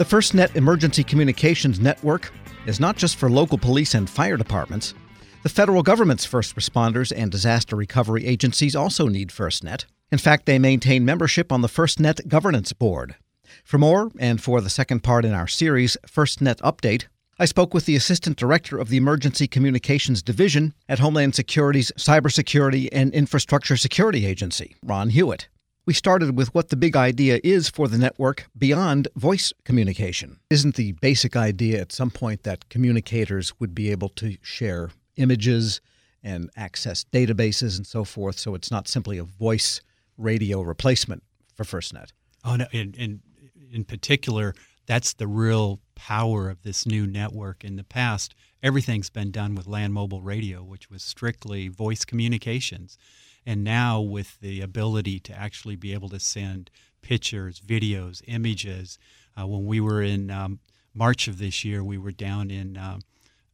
The FirstNet Emergency Communications Network is not just for local police and fire departments. The federal government's first responders and disaster recovery agencies also need FirstNet. In fact, they maintain membership on the FirstNet Governance Board. For more, and for the second part in our series, FirstNet Update, I spoke with the Assistant Director of the Emergency Communications Division at Homeland Security's Cybersecurity and Infrastructure Security Agency, Ron Hewitt. We started with what the big idea is for the network beyond voice communication. Isn't the basic idea at some point that communicators would be able to share images and access databases and so forth, so it's not simply a voice radio replacement for FirstNet? Oh, no. In, in, in particular, that's the real power of this new network. In the past, everything's been done with land mobile radio, which was strictly voice communications. And now, with the ability to actually be able to send pictures, videos, images, uh, when we were in um, March of this year, we were down in um,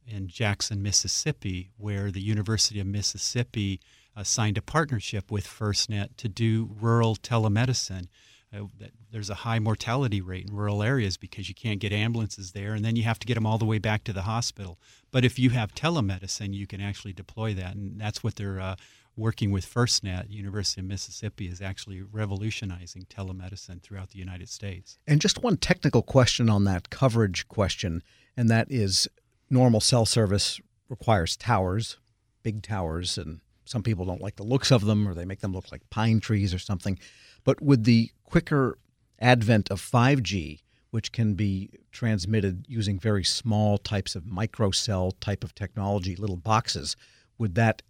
in Jackson, Mississippi, where the University of Mississippi uh, signed a partnership with FirstNet to do rural telemedicine. Uh, there's a high mortality rate in rural areas because you can't get ambulances there, and then you have to get them all the way back to the hospital. But if you have telemedicine, you can actually deploy that, and that's what they're uh, working with FirstNet, University of Mississippi is actually revolutionizing telemedicine throughout the United States. And just one technical question on that coverage question, and that is normal cell service requires towers, big towers, and some people don't like the looks of them or they make them look like pine trees or something. But with the quicker advent of 5G, which can be transmitted using very small types of microcell type of technology, little boxes, would that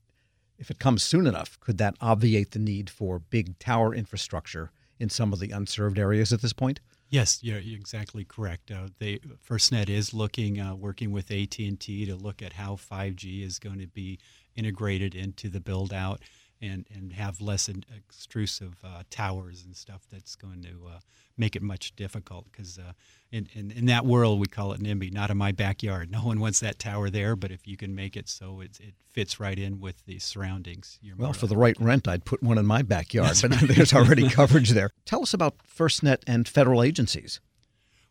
if it comes soon enough, could that obviate the need for big tower infrastructure in some of the unserved areas at this point? Yes, you're exactly correct. Uh, they, FirstNet is looking, uh, working with AT and T to look at how 5G is going to be integrated into the build out and, and have less extrusive uh, towers and stuff that's going to uh, make it much difficult because uh, in, in, in, that world we call it NIMBY, not in my backyard. No one wants that tower there, but if you can make it so it, it fits right in with the surroundings. well, for the right rent, I'd put one in my backyard, that's but right. there's already coverage there. Tell us about FirstNet and federal agencies.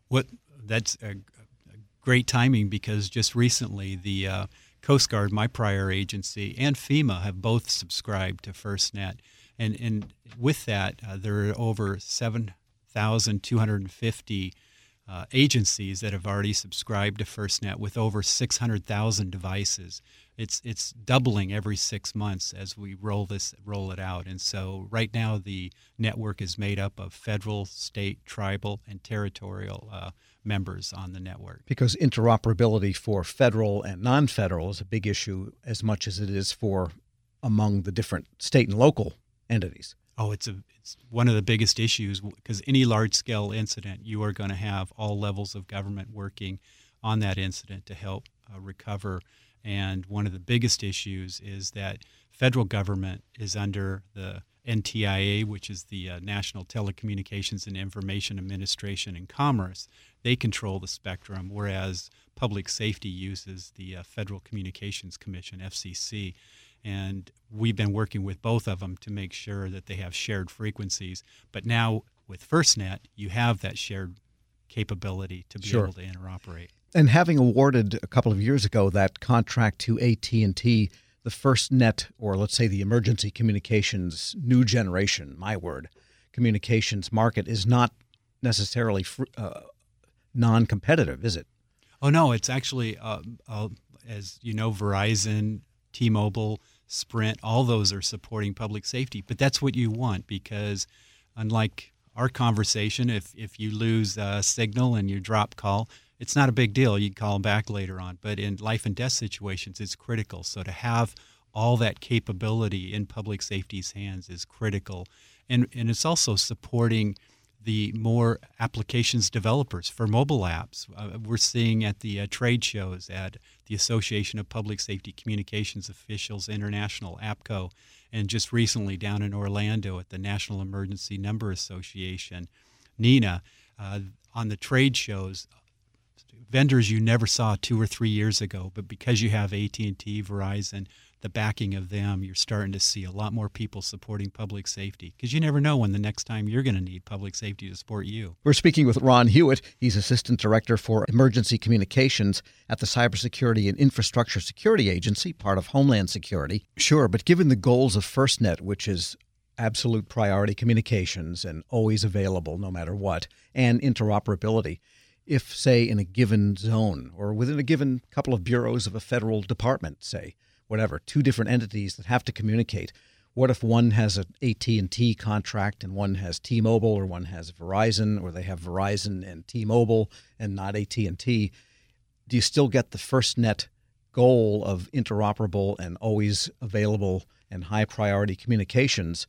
What that's a, a great timing because just recently the uh, Coast Guard, my prior agency, and FEMA have both subscribed to FirstNet. And, and with that, uh, there are over 7,250 uh, agencies that have already subscribed to FirstNet with over 600,000 devices. It's it's doubling every six months as we roll this roll it out. And so right now the network is made up of federal, state, tribal, and territorial uh, members on the network. Because interoperability for federal and non-federal is a big issue as much as it is for among the different state and local entities. Oh, it's a it's one of the biggest issues because any large scale incident, you are going to have all levels of government working on that incident to help uh, recover. And one of the biggest issues is that federal government is under the NTIA, which is the uh, National Telecommunications and Information Administration and Commerce. They control the spectrum, whereas public safety uses the uh, Federal Communications Commission, FCC and we've been working with both of them to make sure that they have shared frequencies. But now with FirstNet, you have that shared capability to be sure. able to interoperate. And having awarded a couple of years ago that contract to AT&T, the first net, or let's say the emergency communications new generation, my word, communications market is not necessarily fr- uh, non-competitive, is it? Oh no, it's actually, uh, uh, as you know, Verizon, T-Mobile, Sprint, all those are supporting public safety. But that's what you want because, unlike our conversation, if if you lose a signal and you drop call, it's not a big deal. You call them back later on. But in life and death situations, it's critical. So to have all that capability in public safety's hands is critical, and and it's also supporting the more applications developers for mobile apps. Uh, we're seeing at the uh, trade shows at the Association of Public Safety Communications Officials International, APCO, and just recently down in Orlando at the National Emergency Number Association, NENA, uh, on the trade shows. Vendors you never saw two or three years ago, but because you have AT&T, Verizon, the backing of them, you're starting to see a lot more people supporting public safety because you never know when the next time you're going to need public safety to support you. We're speaking with Ron Hewitt. He's Assistant Director for Emergency Communications at the Cybersecurity and Infrastructure Security Agency, part of Homeland Security. Sure, but given the goals of FirstNet, which is absolute priority communications and always available no matter what, and interoperability, if, say, in a given zone or within a given couple of bureaus of a federal department, say, whatever, two different entities that have to communicate. What if one has an AT&T contract and one has T-Mobile or one has Verizon or they have Verizon and T-Mobile and not AT&T? Do you still get the first net goal of interoperable and always available and high priority communications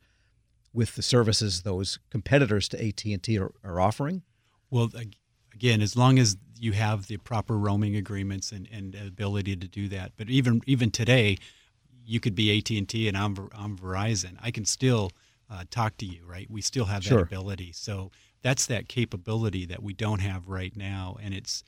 with the services those competitors to AT&T are, are offering? Well, again, as long as you have the proper roaming agreements and, and ability to do that. But even even today, you could be AT and T, and I'm I'm Verizon. I can still uh, talk to you, right? We still have that sure. ability. So that's that capability that we don't have right now, and it's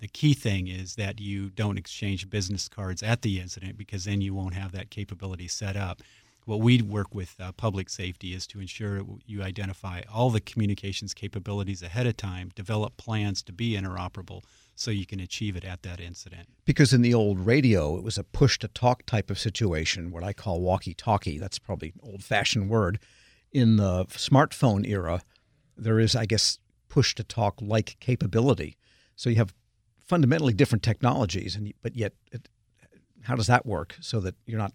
the key thing is that you don't exchange business cards at the incident because then you won't have that capability set up what we work with uh, public safety is to ensure you identify all the communications capabilities ahead of time, develop plans to be interoperable so you can achieve it at that incident. Because in the old radio, it was a push to talk type of situation, what I call walkie talkie. That's probably an old fashioned word. In the smartphone era, there is, I guess, push to talk like capability. So you have fundamentally different technologies, and but yet, it, how does that work so that you're not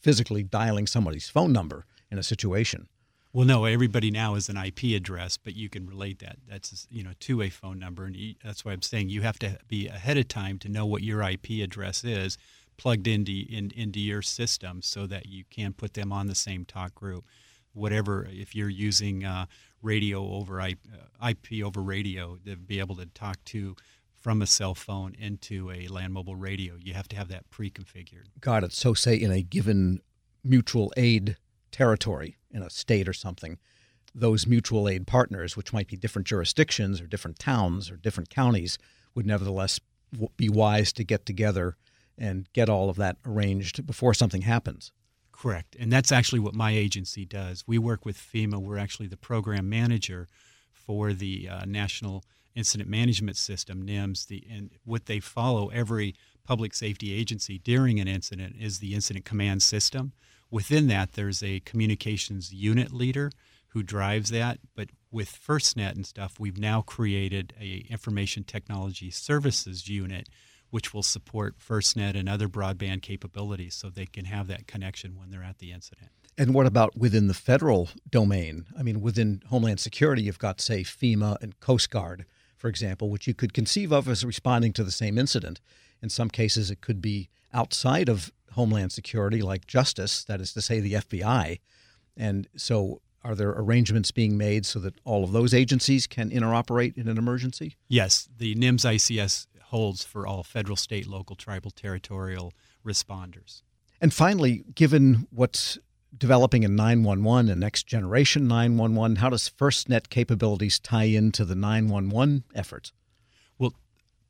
physically dialing somebody's phone number in a situation. Well, no, everybody now is an IP address, but you can relate that. That's you know to a phone number, and that's why I'm saying you have to be ahead of time to know what your IP address is, plugged into in, into your system, so that you can put them on the same talk group. Whatever, if you're using uh, radio over IP, uh, IP over radio, to be able to talk to from a cell phone into a land mobile radio. You have to have that pre-configured. Got it. So, say in a given mutual aid territory in a state or something, those mutual aid partners, which might be different jurisdictions or different towns or different counties, would nevertheless be wise to get together and get all of that arranged before something happens. Correct. And that's actually what my agency does. We work with FEMA. We're actually the program manager for the uh, National Incident Management System, NIMS, the, and what they follow every public safety agency during an incident is the incident command system. Within that, there's a communications unit leader who drives that. But with FirstNet and stuff, we've now created a information technology services unit which will support FirstNet and other broadband capabilities so they can have that connection when they're at the incident. And what about within the federal domain? I mean, within Homeland Security, you've got, say, FEMA and Coast Guard, for example, which you could conceive of as responding to the same incident. In some cases, it could be outside of Homeland Security, like Justice, that is to say, the FBI. And so, are there arrangements being made so that all of those agencies can interoperate in an emergency? Yes, the NIMS ICS holds for all federal, state, local, tribal, territorial responders. And finally, given what's developing in 911 a next generation 911. How does FirstNet capabilities tie into the 911 efforts? Well,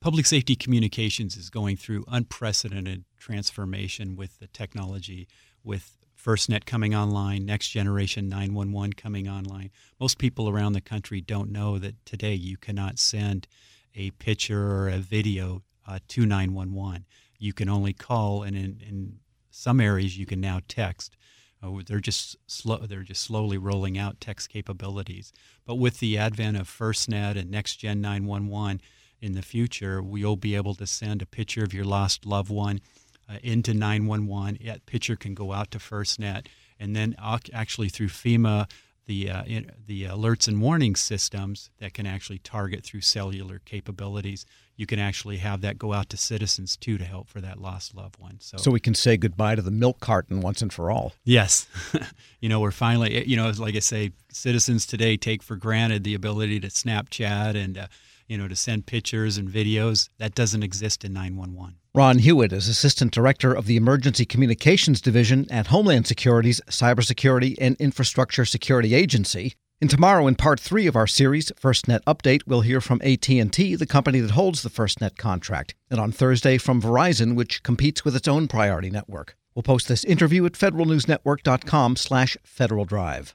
public safety communications is going through unprecedented transformation with the technology, with FirstNet coming online, next generation 911 coming online. Most people around the country don't know that today you cannot send a picture or a video uh, to 911. You can only call, and in, in some areas, you can now text. Uh, they're just slow. They're just slowly rolling out text capabilities. But with the advent of FirstNet and Next Gen 911 in the future, we'll be able to send a picture of your lost loved one uh, into 911. That picture can go out to FirstNet, and then actually through FEMA the uh, in, the alerts and warning systems that can actually target through cellular capabilities. You can actually have that go out to citizens too to help for that lost loved one. So, so we can say goodbye to the milk carton once and for all. Yes, you know we're finally you know like I say, citizens today take for granted the ability to Snapchat and uh, you know to send pictures and videos. That doesn't exist in 911. Ron Hewitt is Assistant Director of the Emergency Communications Division at Homeland Security's Cybersecurity and Infrastructure Security Agency. And tomorrow in part 3 of our series, FirstNet Update, we'll hear from AT&T, the company that holds the FirstNet contract, and on Thursday from Verizon, which competes with its own priority network. We'll post this interview at federalnewsnetwork.com slash Federal Drive.